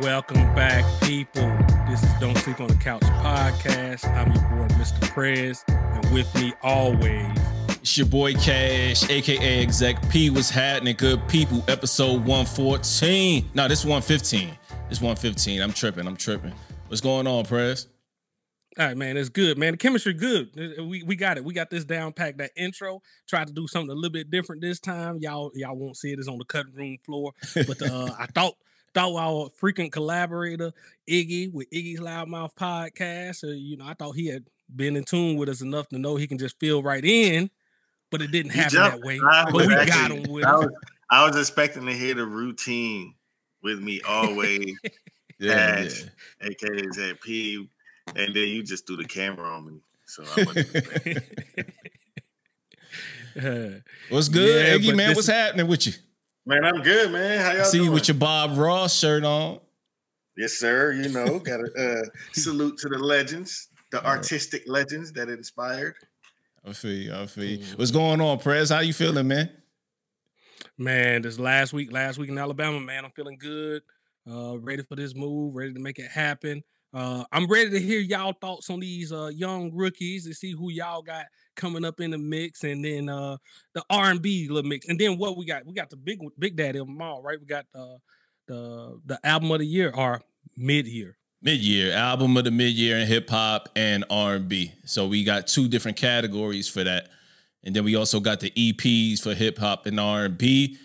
Welcome back, people. This is Don't Sleep on the Couch podcast. I'm your boy, Mr. Prez, and with me always. It's your boy Cash, aka Exec P. Was happening, good people? Episode 114. No, this is 115. This 115. I'm tripping. I'm tripping. What's going on, Prez? All right, man, it's good, man. The chemistry good. We we got it. We got this down pack. That intro. Tried to do something a little bit different this time. Y'all y'all won't see it. It's on the cutting room floor. But uh, I thought thought our freaking collaborator Iggy with Iggy's Loudmouth podcast. Uh, you know, I thought he had been in tune with us enough to know he can just feel right in, but it didn't happen that way. but we actually, got him with I was, I was, expecting to hear the routine with me always. yeah, Ash, yeah. aka ZP, and then you just threw the camera on me. So I uh, What's good, yeah, Iggy man? What's happening with you? Man, I'm good, man. How y'all I see doing? you with your Bob Ross shirt on. Yes, sir. You know, got to uh, salute to the legends, the artistic legends that inspired. I feel you. I feel you. Mm. What's going on, Prez? How you feeling, man? Man, this last week, last week in Alabama, man, I'm feeling good. Uh, ready for this move, ready to make it happen. Uh, I'm ready to hear y'all thoughts on these uh, young rookies and see who y'all got coming up in the mix, and then uh, the R and B little mix, and then what we got? We got the big Big Daddy of them all, right? We got uh, the the album of the year or mid year. Mid year album of the mid year in hip hop and R and B. So we got two different categories for that, and then we also got the EPs for hip hop and R and B,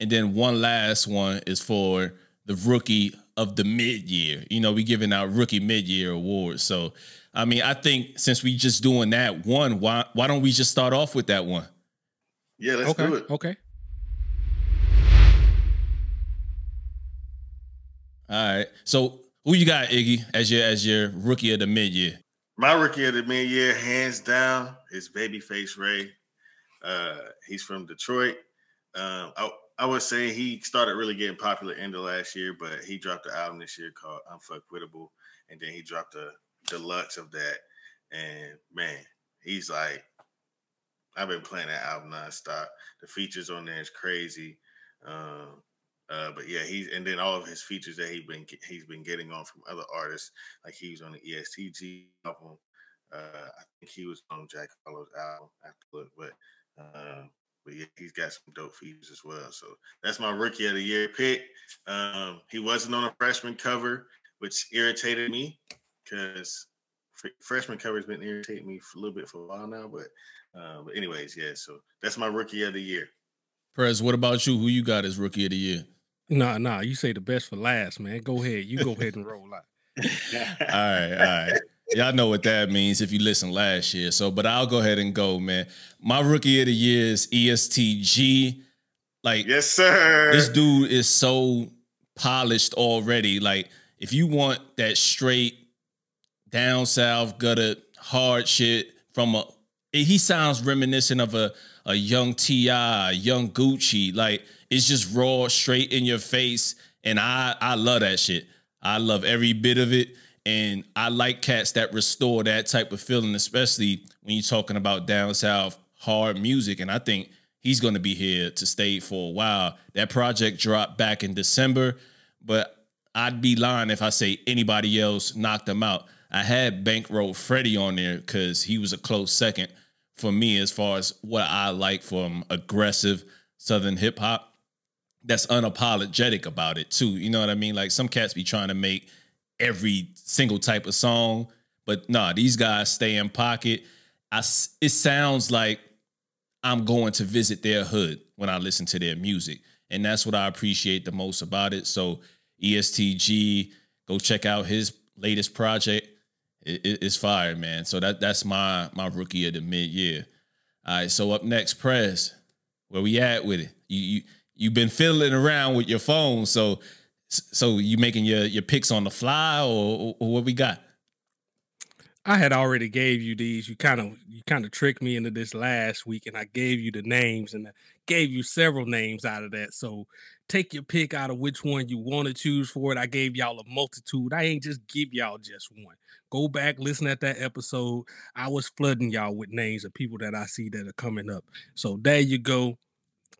and then one last one is for the rookie of the mid year. You know, we giving out rookie mid year awards. So, I mean, I think since we just doing that one, why why don't we just start off with that one? Yeah, let's okay. do it. Okay. All right. So, who you got, Iggy, as your as your rookie of the mid year? My rookie of the mid year, hands down, is Babyface Ray. Uh, he's from Detroit. Um, I, I would say he started really getting popular end of last year, but he dropped an album this year called Unfuckwittable, and then he dropped a deluxe of that. And man, he's like, I've been playing that album nonstop. The features on there is crazy. Um, uh, but yeah, he's and then all of his features that he's been he's been getting on from other artists, like he was on the ESTG album. Uh, I think he was on Jack Harlow's album. I have to look, but uh, but yeah, he's got some dope features as well. So that's my rookie of the year pick. Um, he wasn't on a freshman cover, which irritated me because freshman cover has been irritating me for a little bit for a while now. But uh, but anyways, yeah. So that's my rookie of the year. Prez, what about you? Who you got as rookie of the year? Nah, nah. You say the best for last, man. Go ahead. You go ahead and roll out. all right, all right. Y'all know what that means if you listen last year. So, but I'll go ahead and go, man. My rookie of the year is ESTG. Like, yes, sir. This dude is so polished already. Like, if you want that straight down south gutter hard shit from a, he sounds reminiscent of a a young T.I., a young Gucci. Like, it's just raw, straight in your face, and I I love that shit. I love every bit of it. And I like cats that restore that type of feeling, especially when you're talking about down south hard music. And I think he's going to be here to stay for a while. That project dropped back in December, but I'd be lying if I say anybody else knocked him out. I had Bankroll Freddie on there because he was a close second for me as far as what I like from aggressive Southern hip hop. That's unapologetic about it too. You know what I mean? Like some cats be trying to make every single type of song. But nah, these guys stay in pocket. I, it sounds like I'm going to visit their hood when I listen to their music. And that's what I appreciate the most about it. So ESTG, go check out his latest project. It, it, it's fire, man. So that that's my my rookie of the mid year. All right, so up next, Prez. Where we at with it? You you you've been fiddling around with your phone, so so you making your your picks on the fly, or, or what we got? I had already gave you these. You kind of you kind of tricked me into this last week, and I gave you the names and I gave you several names out of that. So take your pick out of which one you want to choose for it. I gave y'all a multitude. I ain't just give y'all just one. Go back, listen at that episode. I was flooding y'all with names of people that I see that are coming up. So there you go.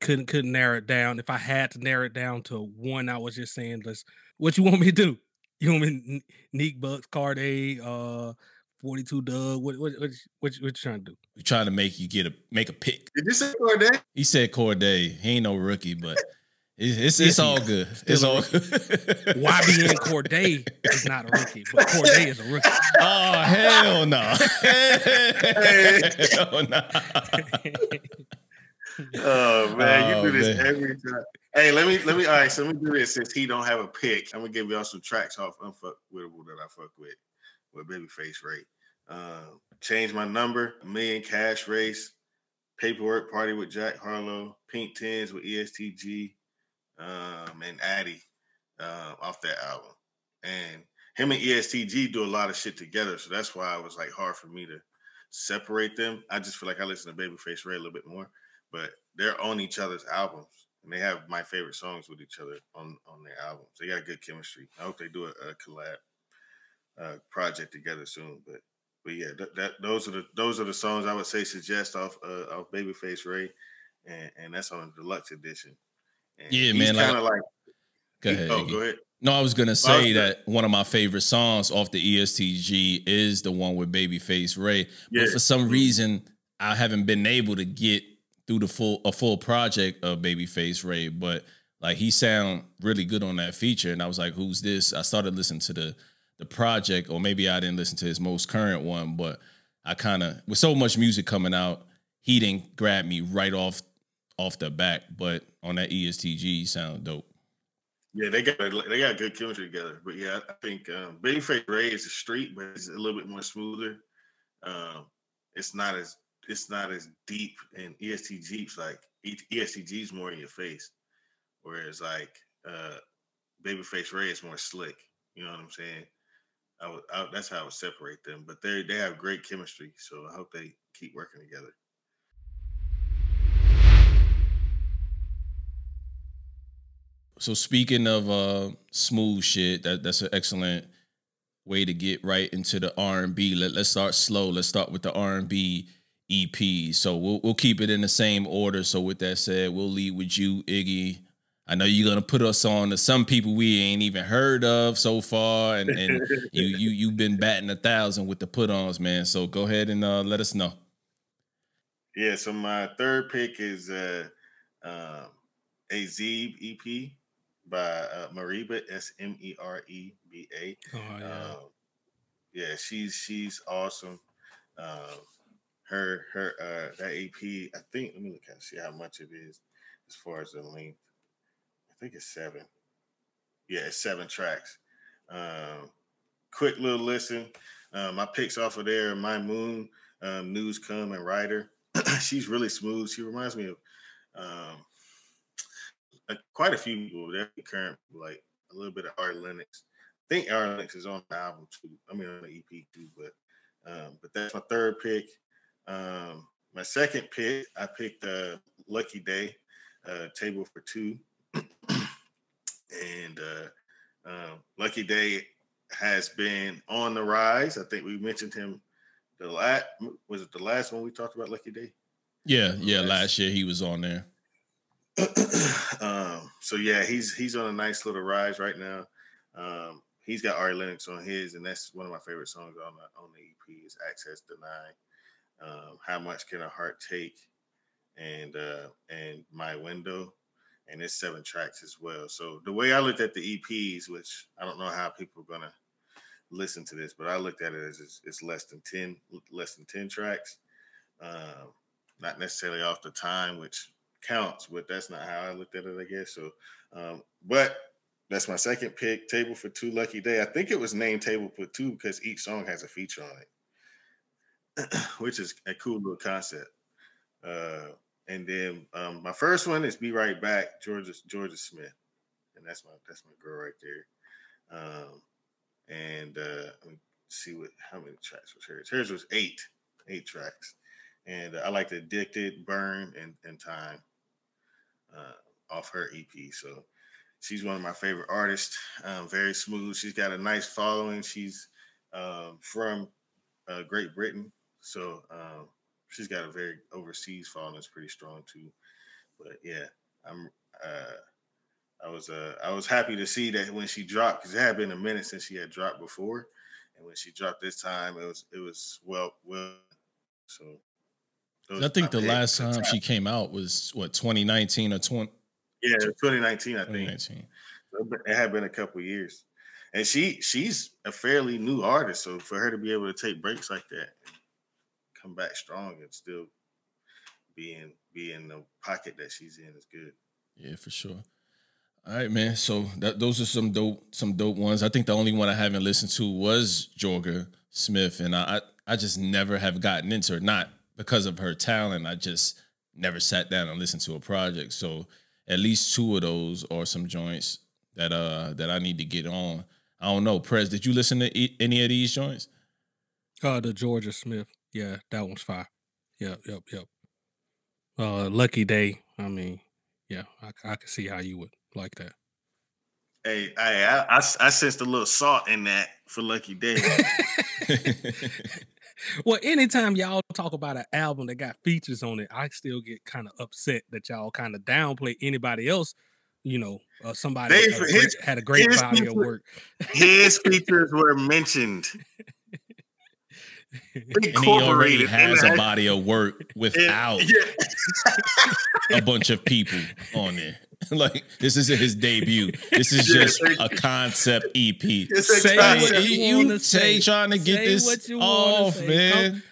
Couldn't couldn't narrow it down. If I had to narrow it down to one, I was just saying, let's what you want me to do? You want me Neek Bucks, Cordae, uh 42 Dugg? What what what, what, what you trying to do? We're trying to make you get a make a pick. Did you say Cordae? He said Cordae. He ain't no rookie, but it's it's, it's all good. It's all good. YBN Cordae is not a rookie, but Cordae is a rookie. Oh hell no! hell no! Oh man, Oh, you do this man. every time. Hey, let me let me all right. So let me do this since he don't have a pick. I'm gonna give y'all some tracks off Unfuckwittable that I fuck with with Babyface Ray. Um, change my number, Million Cash Race, Paperwork Party with Jack Harlow, Pink Tens with ESTG, um, and Addy uh, off that album. And him and ESTG do a lot of shit together, so that's why it was like hard for me to separate them. I just feel like I listen to Babyface Ray a little bit more, but they're on each other's albums, and they have my favorite songs with each other on on their albums. They got good chemistry. I hope they do a, a collab uh, project together soon. But but yeah, that, that those are the those are the songs I would say suggest off uh, off Babyface Ray, and and that's on the deluxe edition. And Yeah, man, Kind of like, Go ahead. oh, go ahead. No, I was gonna say that one of my favorite songs off the ESTG is the one with Babyface Ray. Yeah. But for some Mhm. reason, I haven't been able to get through the full a full project of Babyface Ray. But like he sound really good on that feature, and I was like, "Who's this?" I started listening to the the project, or maybe I didn't listen to his most current one, but I kind of with so much music coming out, he didn't grab me right off off the back. But on that ESTG, sound dope. Yeah, they got they got good chemistry together. But yeah, I think um, Babyface Ray is a street, but it's a little bit more smoother. Um, it's not as it's not as deep, and ESTG's like ESTG's more in your face, whereas like uh, Babyface Ray is more slick. You know what I'm saying? I I, that's how I would separate them. But they they have great chemistry, so I hope they keep working together. So speaking of uh smooth shit, that that's an excellent way to get right into the R and B. Let let's start slow. Let's start with the R and B EP. So we'll we'll keep it in the same order. So with that said, we'll lead with you, Iggy. I know you're gonna put us on to some people we ain't even heard of so far, and, and you you you've been batting a thousand with the put-ons, man. So go ahead and uh, let us know. Yeah, so my third pick is uh, um, a Zeeb EP by uh, Mariba S M E R E B A. Oh yeah. Um, yeah, she's she's awesome. Um, her her uh, that EP, I think. Let me look at see how much it is as far as the length. I think it's seven. Yeah, it's seven tracks. Um, quick little listen. Um, my picks off of there: My Moon, um, News Come, and Ryder. she's really smooth. She reminds me of um, quite a few people. They're current, like a little bit of Ari Lennox. I think Ari Lennox is on the album too. I mean on the EP too, but um, but that's my third pick. Um, my second pick, I picked uh, Lucky Daye, uh, Table for Two, and uh, um, Lucky Daye has been on the rise. I think we mentioned him the last was it the last one we talked about Lucky Daye? Yeah, yeah. Last year he was on there. um, so yeah, he's he's on a nice little rise right now. Um, he's got Ari Lennox on his, and that's one of my favorite songs on the on the EP is Access Denied. Um, How much can a heart take? And uh, and my window, and it's seven tracks as well. So the way I looked at the EPs, which I don't know how people are gonna listen to this, but I looked at it as it's, it's less than ten less than ten tracks. Um, not necessarily off the time, which counts, but that's not how I looked at it, I guess. So, um, but that's my second pick, Table for Two Lucky Daye. I think it was named Table for Two because each song has a feature on it, which is a cool little concept. Uh, and then um, my first one is Be Right Back, Jorja Jorja Smith, and that's my that's my girl right there. Um, and uh, let me see what how many tracks was hers. Hers was eight, eight tracks and I like Addicted, Burn, and, and Time uh, off her EP. So she's one of my favorite artists. Um, very smooth. She's got a nice following. She's um, from uh, Great Britain, so um, she's got a very overseas following that's pretty strong too. But yeah, I'm. uh I was uh I was happy to see that when she dropped because it had been a minute since she had dropped before, and when she dropped this time, it was it was well well. So I think the last time she came out was what 2019 or 20. Yeah, 2019, I think. 2019. It had been a couple years, and she she's a fairly new artist, so for her to be able to take breaks like that, come back strong, and still be in be in the pocket that she's in is good. Yeah, for sure. All right, man. So that those are some dope some dope ones. I think the only one I haven't listened to was Jorja Smith, and I I just never have gotten into her. Not because of her talent, I just never sat down and listened to a project. So at least two of those are some joints that uh that I need to get on. I don't know, Prez. Did you listen to e- any of these joints? Uh, the Jorja Smith. Yeah, that one's fire. Yep, yep, yep. Uh, Lucky Daye. I mean, yeah, I, I can see how you would like that. Hey, I, I, I, I sensed a little salt in that for Lucky Daye. well, anytime y'all talk about an album that got features on it, I still get kind of upset that y'all kind of downplay anybody else. You know, uh, somebody they, his, had a great body of work. his features were mentioned. And he already has a body of work without yeah. a bunch of people on there. like this isn't his debut. This is just a concept EP. Say what you, you say, say, trying to get this off, man.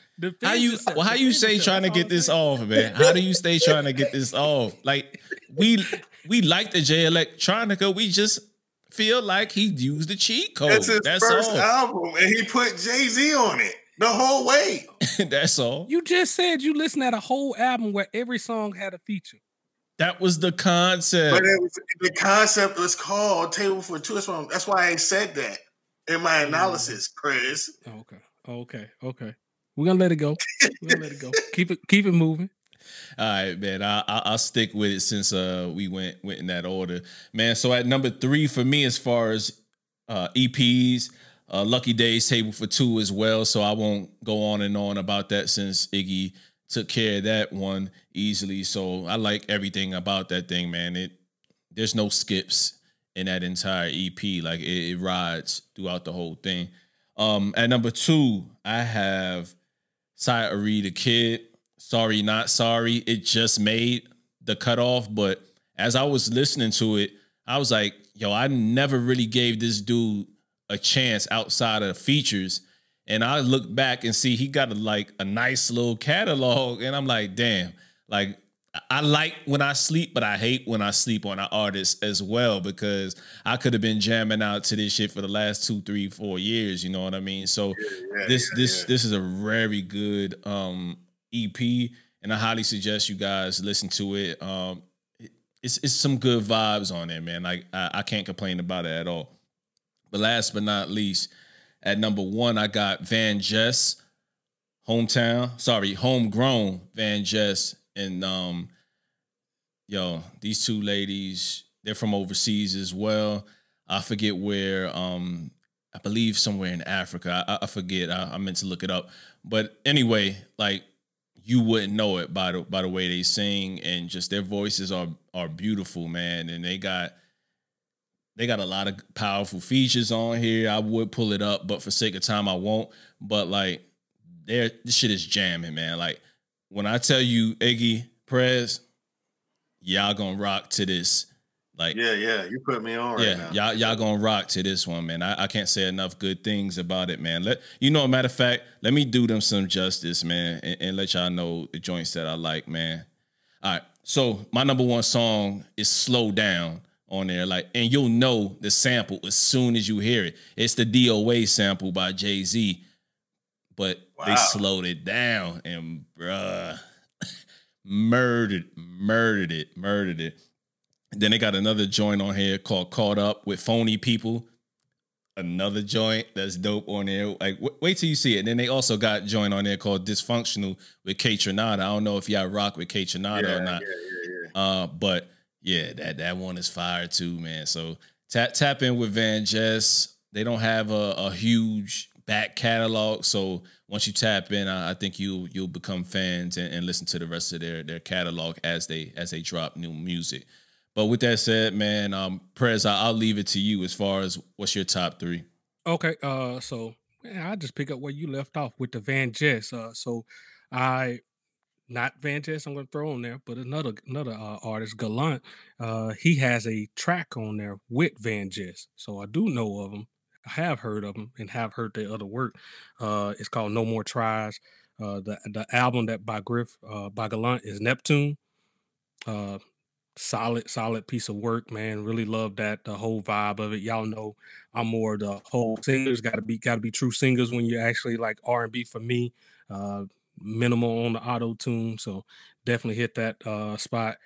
how you well, how you say trying to get this off, man? How do you stay trying to get this off? Like we we like the Jay Electronica. We just feel like he used the cheat code. That's his That's first all. album, and he put Jay Z on it the whole way. That's all. You just said you listened at a whole album where every song had a feature. That was the concept. But was, the concept was called Table for Two. That's why, that's why I said that in my mm. analysis, Chris. Okay. Okay. Okay. We're gonna let it go. We're gonna let it go. Keep it keep it moving. All right, man. I, I will stick with it since uh we went went in that order, man. So at number three for me, as far as uh EPs, uh, Lucky Daye's table for two as well. So I won't go on and on about that since Iggy took care of that one easily. So I like everything about that thing, man. It there's no skips in that entire EP. Like it, it rides throughout the whole thing. Um, at number two, I have Sy Ari the Kid. Sorry, not sorry. It just made the cutoff, but as I was listening to it, I was like, yo, I never really gave this dude a chance outside of features and I look back and see he got a, like a nice little catalog, and I'm like, damn, like I like when I sleep, but I hate when I sleep on an artist as well because I could have been jamming out to this shit for the last two, three, four years. You know what I mean? So yeah, yeah, this yeah, this this is a very good um EP, and I highly suggest you guys listen to it. Um, it's it's some good vibes on there, man. Like I, I can't complain about it at all. But last but not least, at number one, I got VanJess, hometown, sorry, homegrown VanJess. And um, yo, these two ladies, they're from overseas as well. I forget where, um, I believe somewhere in Africa. I, I forget. I, I meant to look it up. But anyway, like you wouldn't know it by the by the way they sing and just their voices are are beautiful, man. And they got they got a lot of powerful features on here. I would pull it up, but for sake of time, I won't. But like, there, this shit is jamming, man. Like, when I tell you Iggy Prez, y'all gonna rock to this. Like, yeah, yeah, you put me on right yeah, now. y'all y'all gonna rock to this one, man. I, I can't say enough good things about it, man. Let you know, matter of fact, let me do them some justice, man, and, and let y'all know the joints that I like, man. All right, so my number one song is "Slow Down." On there. Like, and you'll know the sample as soon as you hear it. It's the DOA sample by Jay Z, but wow. they slowed it down and bruh, murdered, murdered it, murdered it. Then they got another joint on here called "Caught Up with Phony People." Another joint that's dope on there. Like, w- wait till you see it. And then they also got joint on there called "Dysfunctional" with Kaytranada. I don't know if y'all rock with Kaytranada yeah, or not. Yeah, yeah, yeah. Uh, but yeah, that that one is fire too, man. So tap tap in with VanJess. They don't have a, a huge back catalog. So once you tap in, I, I think you you'll become fans and, and, listen to the rest of their their catalog as they as they drop new music. But with that said, man, um, Prez, I, will leave it to you as far as what's your top three. Okay, uh, so man, I just pick up where you left off with the VanJess. Uh, so I not VanJess, I'm gonna throw on there, but another another uh, artist, Gallant. Uh, he has a track on there with VanJess, so I do know of him. I have heard of him and have heard their other work. Uh, it's called No More Tries. Uh, the the album that by Griff uh, by Gallant is Neptune. Uh, solid, solid piece of work, man. Really love that the whole vibe of it. Y'all know I'm more the whole singers. Got to be got to be true singers when you're actually like R and B for me. Minimal on the auto tune, so definitely hit that uh, spot.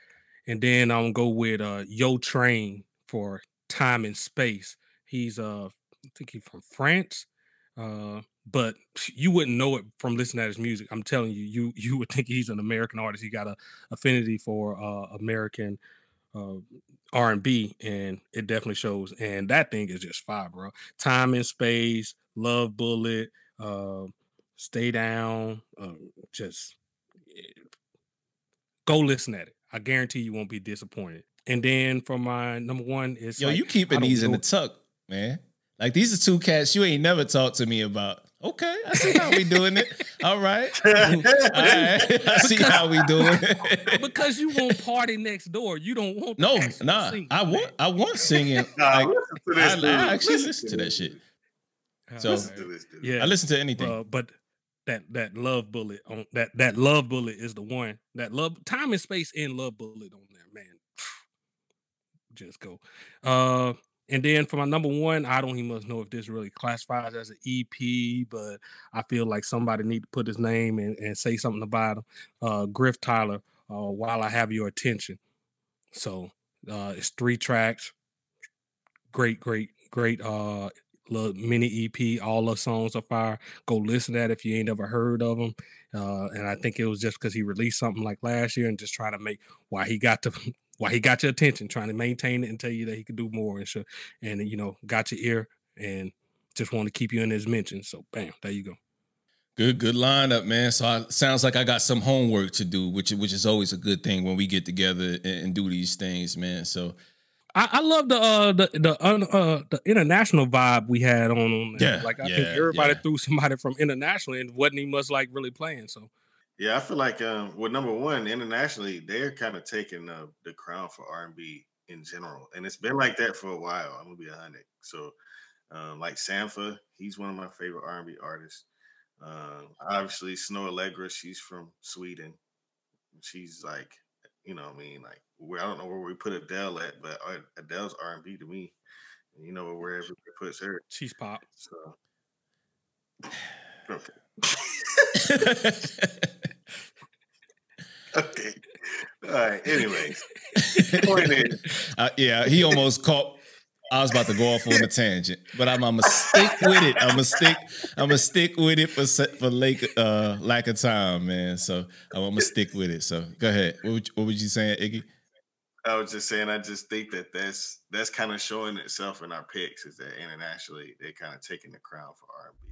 And then I'm gonna go with uh, Yo Trane for Time and Space. He's uh, I think he's from France. Uh, but you wouldn't know it from listening to his music. I'm telling you, you you would think he's an American artist. He got a affinity for uh, American uh, R&B, and it definitely shows. And that thing is just fire, bro. Time and space, Love Bullet, uh, Stay Down, uh, just go listen at it. I guarantee you won't be disappointed. And then for my number one is yo, like, you keeping these in the tuck, man. Like these are two cats you ain't never talked to me about. Okay, I see how we doing it. All right, all right. I see how we doing it. because you want party next door, you don't want. No, nah. Sing, I want. I want singing. Nah, like, I, I, actually listen, listen to that shit. So yeah, I listen to anything. Uh, but that that love bullet on that that love bullet is the one that love time and space in love bullet on there, man. Just go. Uh and then for my number one, I don't even must know if this really classifies as an EP, but I feel like somebody need to put his name and, and say something about him. Uh, Griff Tyler, uh, While I Have Your Attention. So uh, it's three tracks. Great, great, great uh, little mini EP. All the songs are fire. Go listen to that if you ain't ever heard of them. Uh, and I think it was just because he released something like last year and just trying to make why he got to why he got your attention, trying to maintain it and tell you that he could do more and shit. And you know, got your ear and just want to keep you in his mention. So bam, there you go. Good, good lineup, man. So I, sounds like I got some homework to do, which which is always a good thing when we get together and, and do these things, man. So I, I love the uh the the uh, the international vibe we had on on. Yeah, like I yeah, think everybody yeah. threw somebody from international and wasn't he much like really playing. So yeah, I feel like um, well, number one, internationally, they're kind of taking uh, the crown for R and B in general, and it's been like that for a while. I'm gonna be a hundred. So, um, like Sampha, he's one of my favorite R and B artists. Um, obviously, Snoh Aalegra, she's from Sweden. She's like, you know, what I mean, like, where I don't know where we put Adele at, but uh, Adele's R and B to me. You know, wherever it puts her, she's pop. So, okay. okay. All right. Anyways, point is, uh, yeah, he almost caught. I was about to go off on a tangent, but I'm, I'm gonna stick with it. I'm gonna stick. I'm gonna stick with it for for lake, uh, lack of time, man. So I'm gonna stick with it. So go ahead. What would, what was you saying, Iggy? I was just saying. I just think that that's that's kind of showing itself in our picks. Is that internationally they're kind of taking the crown for R&B.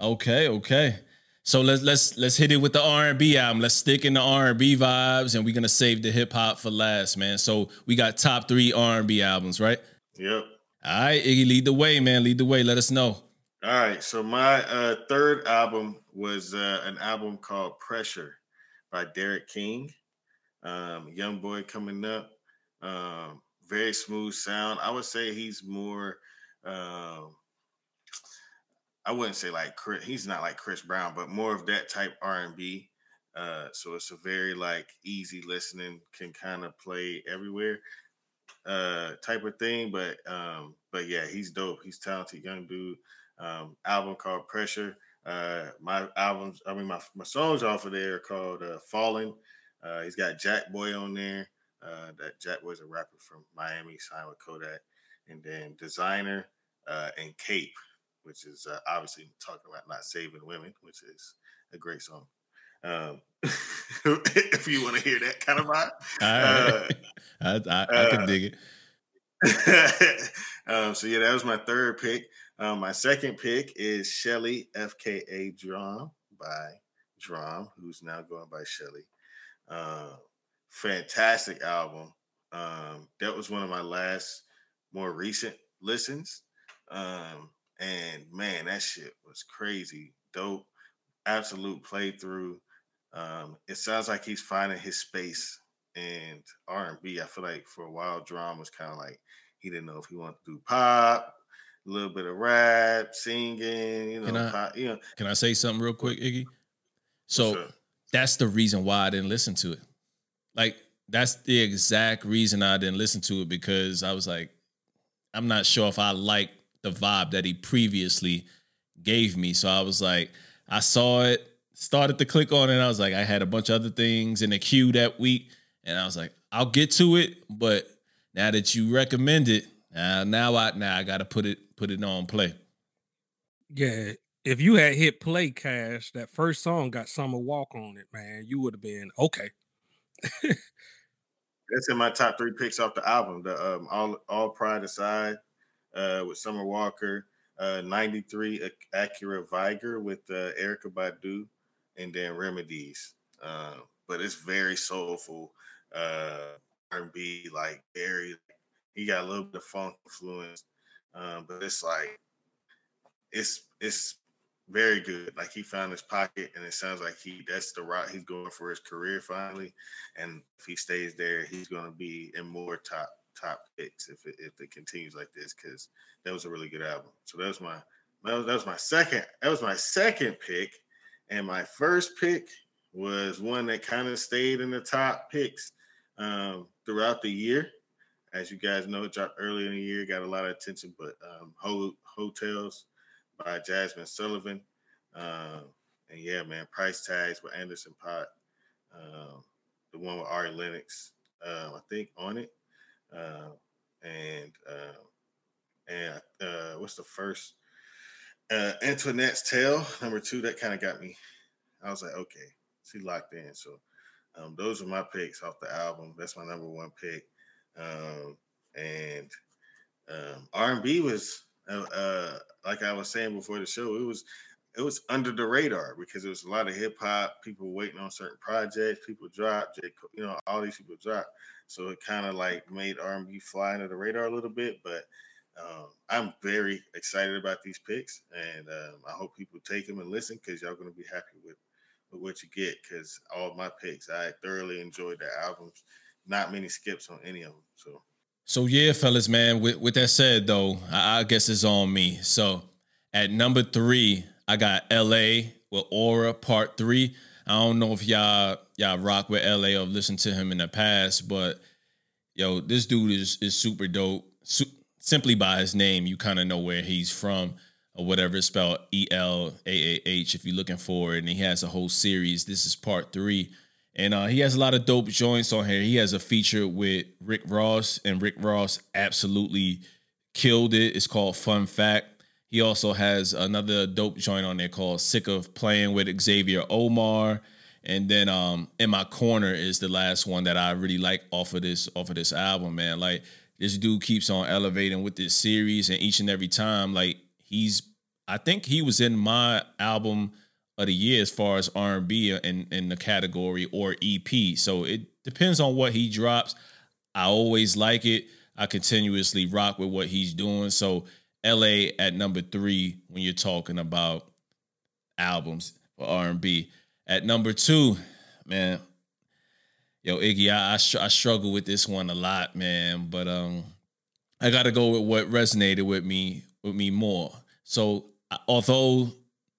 Okay, okay. So let's let's let's hit it with the R and B album. Let's stick in the R and B vibes, and we're gonna save the hip hop for last, man. So we got top three R and B albums, right? Yep. All right, Iggy, lead the way, man. Lead the way. Let us know. All right. So my uh, third album was uh, an album called Pressure by Derek King. Um, young boy coming up. Um, very smooth sound. I would say he's more. Um, I wouldn't say like Chris, he's not like Chris Brown, but more of that type R and B. Uh, so it's a very like easy listening, can kind of play everywhere uh type of thing. But um, but yeah, he's dope. He's talented young dude. Um, album called Pressure. Uh, my albums, I mean my my songs off of there are called uh, Fallen. Uh, he's got Jackboy on there. Uh, that Jackboy's a rapper from Miami, signed with Kodak, and then Designer uh, and Cape which is uh, obviously talking about not saving women, which is a great song. Um, if you want to hear that kind of vibe, uh, I, I, I, can uh, dig it. um, so yeah, that was my third pick. Um, my second pick is Shelley FKA Drum by Drum, who's now going by Shelley. Uh, fantastic album. Um, that was one of my last more recent listens. Um, and man, that shit was crazy, dope, absolute playthrough. Um, it sounds like he's finding his space and R and B. I feel like for a while, Drum was kind of like he didn't know if he wanted to do pop, a little bit of rap, singing. You know, Can I- pop, you know. Can I say something real quick, Iggy? So Sure. that's the reason why I didn't listen to it. Like that's the exact reason I didn't listen to it because I was like, I'm not sure if I like the vibe that he previously gave me. So I was like, I saw it, started to click on it. I was like, I had a bunch of other things in the queue that week, and I was like, I'll get to it. But now that you recommend it, uh, now I now I gotta put it put it on play. Yeah, if you had hit play cash, that first song got Summer Walk on it, man, you would have been okay. That's in my top three picks off the album. The um, all all pride aside, uh, with Summer Walker, uh, '93 Acura Vigor with uh, Erykah Badu, and then Remedies. Uh, but it's very soulful, uh, R&B, like very. He got a little bit of funk influence, um, but it's like it's it's very good. Like he found his pocket, and it sounds like he that's the route he's going for his career finally. And if he stays there, he's going to be in more top top picks if it, if it continues like this. Because that was a really good album. So that was my that was, my second that was my second pick, and my first pick was one that kind of stayed in the top picks um, throughout the year. As you guys know, it dropped early in the year, got a lot of attention. But um, Ho- Heaux Tales by Jazmine Sullivan. Um, and yeah, man, price tags with Anderson .Paak. Um, the one with Ari Lennox, um, I think, on it. Um, and um, and uh, what's the first? Uh, Antoinette's Tale, number two. That kind of got me. I was like, okay, she locked in. So um, those are my picks off the album. That's my number one pick. Um, and um, R&B was uh, uh, like I was saying before the show, it was it was under the radar because there was a lot of hip hop people waiting on certain projects. People dropped, you know, all these people dropped, so it kind of like made R&B fly under the radar a little bit. But um, I'm very excited about these picks, and um, I hope people take them and listen because y'all gonna be happy with with what you get. Because all my picks, I thoroughly enjoyed the albums. Not many skips on any of them. So So yeah, fellas, man. With with that said, though, I, I guess it's on me. So at number three, I got L.A. with Aura Part Three. I don't know if y'all y'all rock with L.A. or listened to him in the past, but yo, this dude is is super dope. Su- simply by his name, you kind of know where he's from or whatever. It's spelled E L A A H if you're looking for it. And he has a whole series. This is part three. And uh, he has a lot of dope joints on here. He has a feature with Rick Ross, and Rick Ross absolutely killed it. It's called Fun Fact. He also has another dope joint on there called Sick of Playing with Xavier Omar. And then um in my corner is the last one that I really like off of this off of this album, man. Like this dude keeps on elevating with this series, and each and every time, like he's I think he was in my album of the year as far as R and B in in the category or EP. So it depends on what he drops. I always like it. I continuously rock with what he's doing. So LA at number three when you're talking about albums for R and B. At number two, man, yo Iggy, I I, str- I struggle with this one a lot, man. But um, I got to go with what resonated with me with me more. So although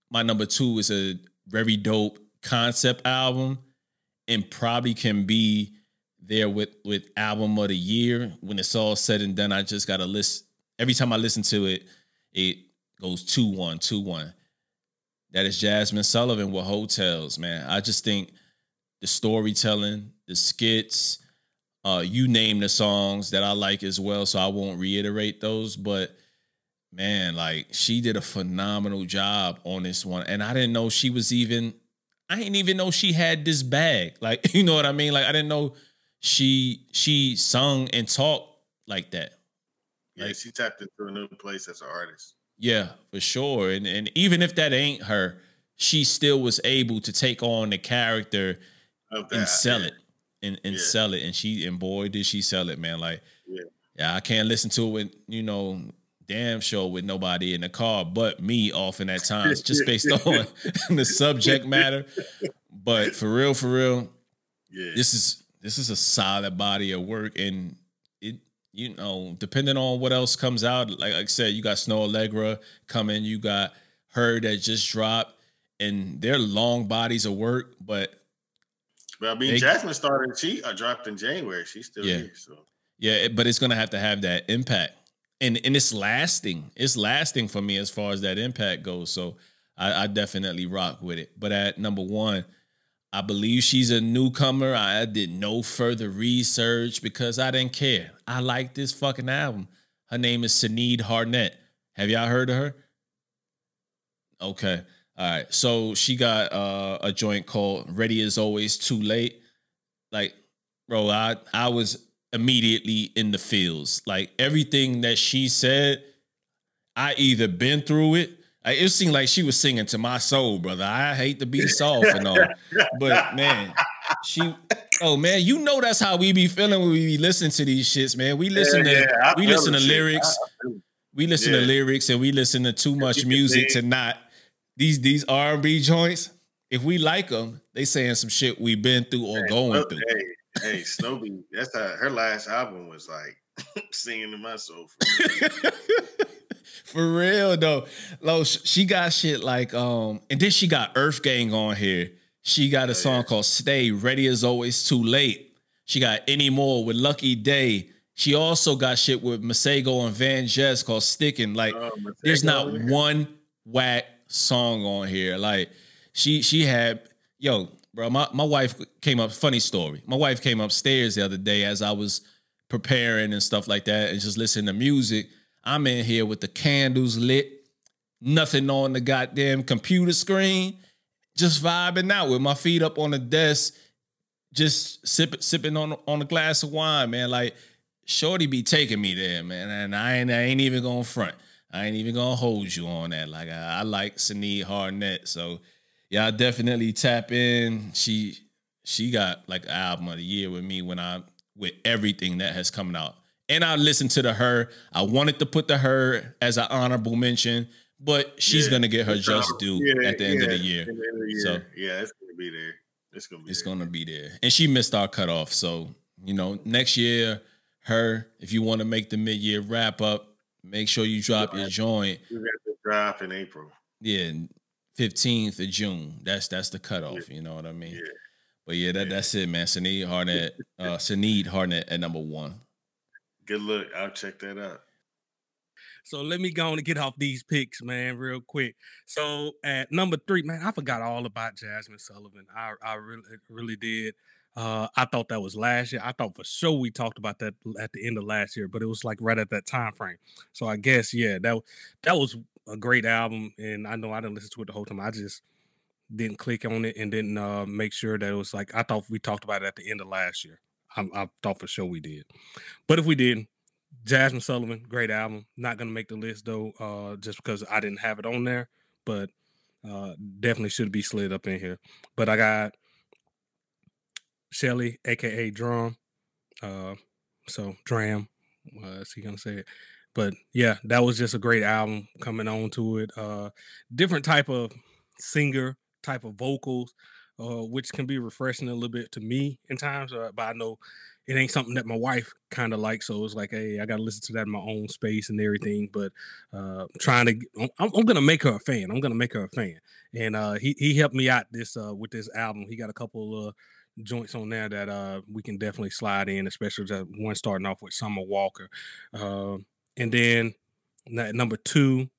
my number two is a very dope concept album, and probably can be there with with album of the year when it's all said and done. I just got to list every time I listen to it, it goes two one two one. That is Jazmine Sullivan with Heaux Tales, man. I just think the storytelling, the skits, uh, you name the songs that I like as well, so I won't reiterate those. But man, like she did a phenomenal job on this one, and I didn't know she was even. I didn't even know she had this bag. Like, you know what I mean? Like, I didn't know she she sung and talked like that. Yeah, like, she tapped into a new place as an artist. Yeah, for sure. And and even if that ain't her, she still was able to take on the character and sell yeah. it. And, and yeah. sell it. And she and boy did she sell it, man. Like yeah. yeah, I can't listen to it with, you know, damn show with nobody in the car but me often at times, just based on the subject matter. But for real, for real, yeah. this is this is a solid body of work. And you know, depending on what else comes out, like, I said, you got Snoh Aalegra coming, you got her that just dropped, and they're long bodies of work, but Well, I mean, they, Jazmine started. She uh, dropped in January. She's still yeah. here. So yeah, but it's gonna have to have that impact and and it's lasting. It's lasting for me as far as that impact goes. So I, I definitely rock with it. But at number one, I believe she's a newcomer. I did no further research because I didn't care. I like this fucking album. Her name is Sinead Harnett. Have y'all heard of her? Okay. All right. So she got uh, a joint called Ready as Always Too Late. Like, bro, I I was immediately in the fields. Like everything that she said, I either been through it. It seemed like she was singing to my soul, brother. I hate to be soft and all, but man, she. Oh man, you know that's how we be feeling when we be listening to these shits, man. We listen yeah, to yeah, we listen to lyrics, we listen yeah. to lyrics, and we listen to too much music to not these these R and B joints. If we like them, they saying some shit we've been through or going through. Hey, hey, Snowy, that's how her last album was like singing to my soul. For, real though, Lo, she got shit like um, and then she got Earth Gang on here. She got a oh, song yeah. called "Stay Ready as Always Too Late." She got Any More with Lucky Daye. She also got shit with Masego and VanJess called "Sticking." Like, oh, there's not one whack song on here. Like, she she had yo bro. My my wife came up. Funny story. My wife came upstairs the other day as I was preparing and stuff like that, and just listening to music. I'm in here with the candles lit, nothing on the goddamn computer screen, just vibing out with my feet up on the desk, just sipping sipping on on a glass of wine, man. Like Shorty be taking me there, man, and I ain't I ain't even gonna front. I ain't even gonna hold you on that. Like I, I like Sinead Harnett, so I definitely tap in. She she got like album of the year with me when I with everything that has come out. And I listened to the her. I wanted to put the her as an honorable mention, but she's yeah. gonna get her just due yeah, at the end, yeah. of the year. Of the year. So yeah, it's gonna be there. It's gonna be. It's there. gonna be there. And she missed our cutoff. So you know, next year, her. If you want to make the mid year wrap up, make sure you drop your joint. You got to drop in April. Yeah, 15th of June. That's that's the cutoff. You know what I mean? Yeah. But yeah, that, that's it, man. Sinead Harnett, uh Sinead Harnett at number one. Good look. I'll check that out. So let me go on and get off these picks, man, real quick. So at number three, man, I forgot all about Jazmine Sullivan. I I really really did. Uh, I thought that was last year. I thought for sure we talked about that at the end of last year, but it was like right at that time frame. So I guess yeah, that that was a great album, and I know I didn't listen to it the whole time. I just didn't click on it and didn't uh, make sure that it was like I thought we talked about it at the end of last year. I, I thought for sure we did, but if we did, Jazmine Sullivan, great album. Not gonna make the list though, uh, just because I didn't have it on there, but uh, definitely should be slid up in here. But I got Shelley, aka Drum. Uh, so Dram, uh, is he gonna say it? but yeah, that was just a great album coming on to it. Uh different type of singer, type of vocals, uh, which can be refreshing a little bit to me in times. Uh, but I know it ain't something that my wife kind of likes. So it's like, hey, I got to listen to that in my own space and everything. But uh, trying to, I'm, I'm, gonna make her a fan. I'm gonna make her a fan. And uh, he he helped me out this uh, with this album. He got a couple of joints on there that uh, we can definitely slide in, especially that one starting off with Summer Walker. Uh, and then that number two,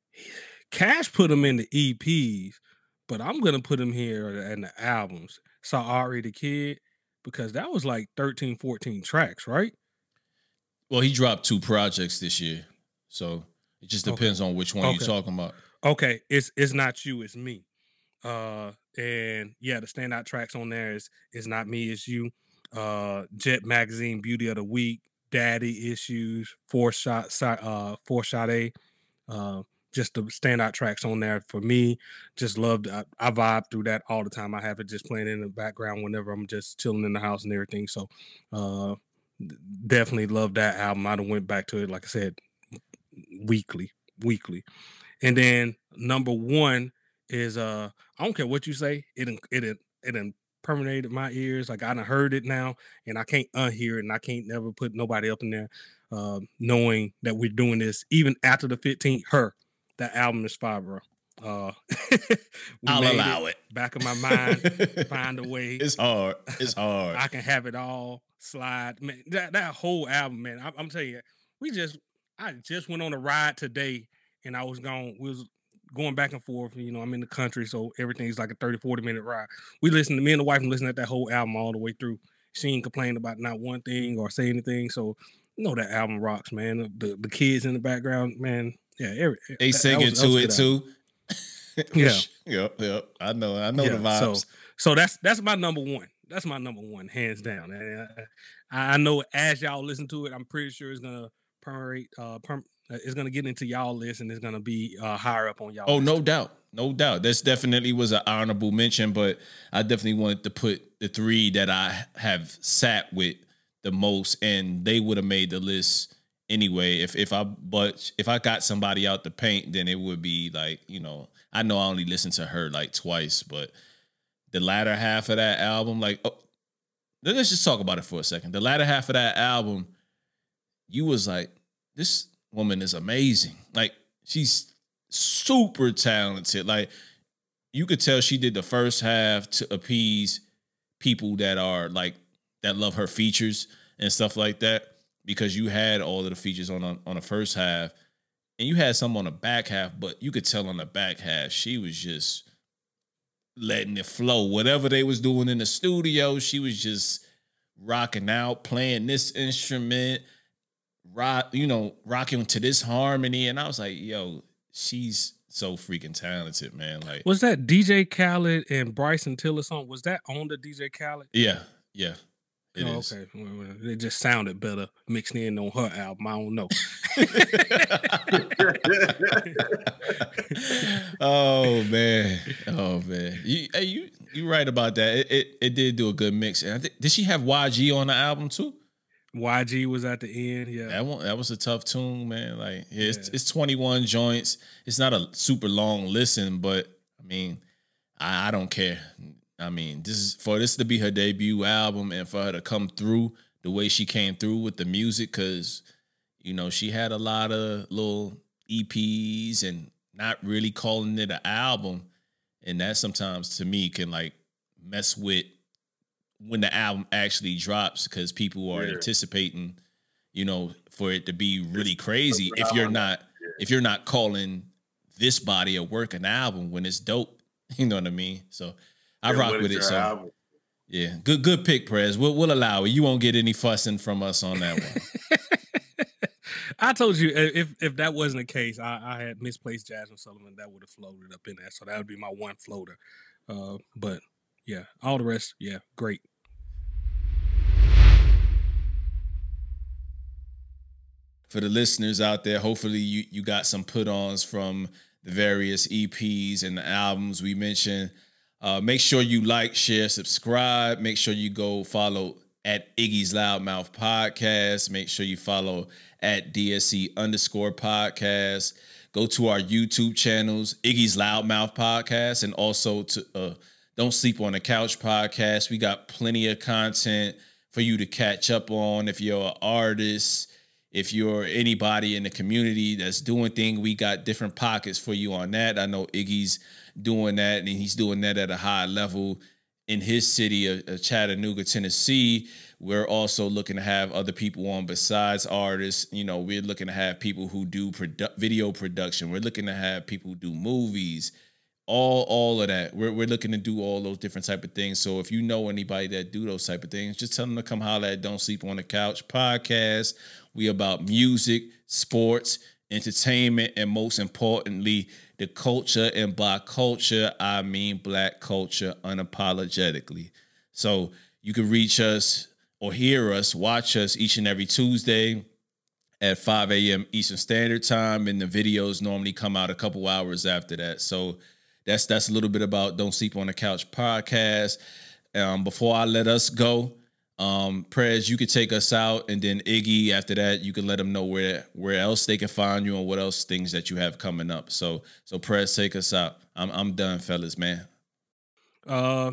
Cash put them in the EPs, but I'm gonna put him here in the albums. Sy Ari the Kid because that was like 13, 14 tracks, right? Well, he dropped two projects this year, so it just depends okay. on which one okay. you're talking about. Okay, it's it's not you, it's me. Uh, and yeah, the standout tracks on there is is not me, it's you. Uh, Jet Magazine Beauty of the Week, Daddy Issues, Four Shot, uh, Four Shot A. Uh, just the standout tracks on there for me. Just loved. I, I vibe through that all the time. I have it just playing in the background whenever I'm just chilling in the house and everything. So, uh, definitely love that album. I went back to it, like I said, weekly, weekly. And then number one is uh, I don't care what you say, it it it it permeated my ears. Like I done heard it now, and I can't unhear it, and I can't never put nobody up in there, uh, knowing that we're doing this even after the 15th. H.E.R., that album is fire, bro. Uh, I'll allow it, it. Back of my mind, find a way. It's hard. It's hard. I can have it all. Slide, man. That that whole album, man. I, I'm telling you, we just. I just went on a ride today, and I was going. We was going back and forth. You know, I'm in the country, so everything's like a 30, 40 minute ride. We listened to me and the wife and listened to that whole album all the way through. She ain't complain about not one thing or say anything. So you know that album rocks, man. The the kids in the background, man. Yeah, every, they singing to it too. yeah. Yep, yep. I know. I know yeah, the vibes. So, so that's that's my number one. That's my number one, hands down. I, I know as y'all listen to it, I'm pretty sure it's gonna permeate, uh, perm, uh, it's gonna get into y'all list and it's gonna be uh, higher up on y'all. Oh, list. no doubt, no doubt. This definitely was an honorable mention, but I definitely wanted to put the three that I have sat with the most, and they would have made the list anyway. If if I but if I got somebody out the paint, then it would be like you know I know I only listened to her like twice, but the latter half of that album, like oh, let's just talk about it for a second. The latter half of that album, you was like this woman is amazing. Like she's super talented. Like you could tell she did the first half to appease people that are like that love her features and stuff like that because you had all of the features on on, on the first half and you had some on the back half, but you could tell on the back half she was just letting it flow. Whatever they was doing in the studio, she was just rocking out, playing this instrument, rock, you know, rocking to this harmony. And I was like, yo, she's so freaking talented, man. Like was that DJ Khaled and Bryson Tiller song? Was that on the DJ Khaled? Yeah, yeah. It oh, is. okay. It just sounded better mixed in on her album. I don't know. oh man, oh man. You, hey, you you right about that. It, it, it did do a good mix. And th- did she have YG on the album too? YG was at the end. Yeah, that one that was a tough tune, man. Like yeah, it's, yeah. it's 21 joints. It's not a super long listen, but I mean, I, I don't care. I mean, this is for this to be her debut album and for her to come through the way she came through with the music, because you know she had a lot of little EPs and not really calling it an album, and that sometimes to me can like mess with when the album actually drops because people are yeah. anticipating, you know, for it to be really crazy. If you're not, if you're not calling this body of work an album when it's dope, you know what I mean. So I rock with it. So album? yeah, good good pick, Prez. We'll we'll allow it. You won't get any fussing from us on that one. I told you if if that wasn't the case, I, I had misplaced Jazmine Sullivan. That would have floated up in there. So that would be my one floater. Uh, but yeah, all the rest, yeah, great. For the listeners out there, hopefully you you got some put-ons from the various EPs and the albums we mentioned. Uh, make sure you like, share, subscribe. Make sure you go follow at Iggy's Loudmouth Podcast. Make sure you follow at DSC underscore podcast. Go to our YouTube channels, Iggy's Loudmouth Podcast, and also to uh, Don't Sleep on the Couch Podcast. We got plenty of content for you to catch up on if you're an artist, if you're anybody in the community that's doing things. We got different pockets for you on that. I know Iggy's doing that, and he's doing that at a high level in his city of, Chattanooga, Tennessee. We're also looking to have other people on besides artists. You know, we're looking to have people who do produ- video production. We're looking to have people who do movies, all all of that. We're, we're looking to do all those different type of things. So if you know anybody that do those type of things, just tell them to come holler at Don't Sleep on the Couch podcast. We about music, sports, entertainment, and most importantly, the culture. And by culture, I mean black culture unapologetically. So you can reach us or hear us, watch us each and every Tuesday at 5 a.m. Eastern Standard Time, and the videos normally come out a couple hours after that. So that's that's a little bit about Don't Sleep on the Couch podcast. Um, before I let us go, um, Prez, you could take us out, and then Iggy. After that, you can let them know where where else they can find you and what else things that you have coming up. So so Prez, take us out. I'm I'm done, fellas, man. Uh,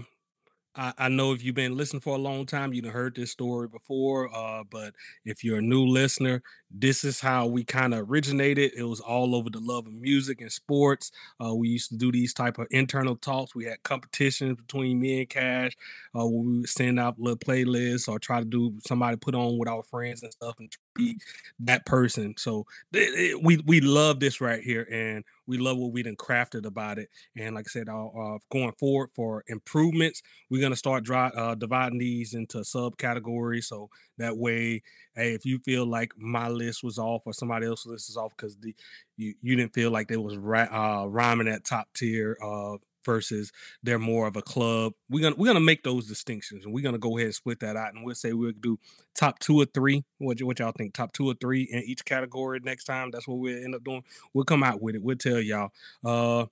I, I know if you've been listening for a long time, you've heard this story before. Uh, but if you're a new listener, this is how we kind of originated. It was all over the love of music and sports. Uh, we used to do these type of internal talks. We had competitions between me and Cash. Uh, we would send out little playlists or try to do somebody put on with our friends and stuff and be that person. So it, it, we we love this right here, and we love what we done crafted about it. And like I said, uh, going forward for improvements, we're gonna start dry, uh, dividing these into subcategories. So that way, hey, if you feel like my list was off or somebody else's list is off because the you you didn't feel like they was uh, rhyming at top tier uh, versus they're more of a club. We're gonna we're gonna make those distinctions and we're gonna go ahead and split that out and we'll say we'll do top two or three. What what y'all think? Top two or three in each category next time. That's what we'll end up doing. We'll come out with it. We'll tell y'all. Uh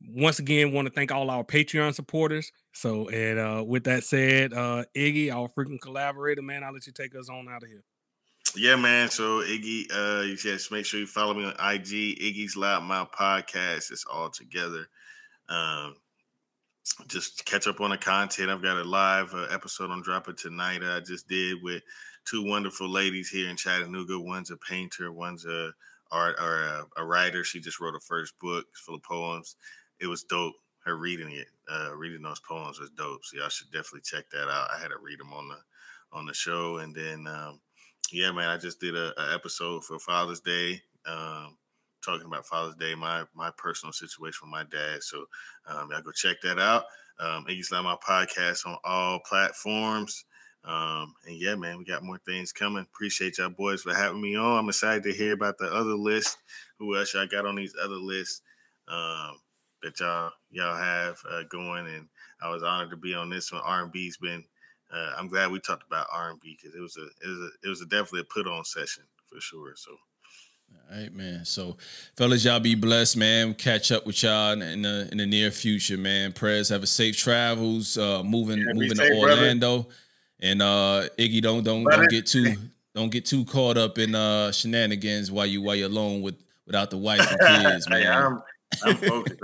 once again, want to thank all our Patreon supporters. So, and uh, with that said, uh, Iggy, our freaking collaborator, man, I'll let you take us on out of here. Yeah, man. So Iggy, uh, you make sure you follow me on IG, Iggy's Loud Mouth Podcast. It's all together. Um, just catch up on the content. I've got a live uh, episode on dropping tonight. I just did with two wonderful ladies here in Chattanooga. One's a painter, one's a art or a, a writer. She just wrote a first book full of poems. It was dope. Her reading it, uh, reading those poems was dope. So y'all should definitely check that out. I had to read them on the on the show, and then um, yeah, man, I just did a, a episode for Father's Day. Um, talking about Father's Day, my my personal situation with my dad. So um, y'all go check that out. Um, Iggy's Loud my podcast on all platforms. Um, and yeah, man, we got more things coming. Appreciate y'all boys for having me on. I'm excited to hear about the other list. Who else y'all got on these other lists um, that y'all y'all have uh, going? And I was honored to be on this one. R&B's been. Uh, I'm glad we talked about R&B because it was a it was a it was a definitely a put on session for sure. So. All right, man. So, fellas, y'all be blessed, man. Catch up with y'all in the in the near future, man. Prez, have a safe travels. Uh, moving yeah, moving safe, to Orlando, brother. and uh, Iggy, don't don't brother. don't get too don't get too caught up in uh shenanigans while you while you're alone with without the wife and kids, man. I'm, I'm focused.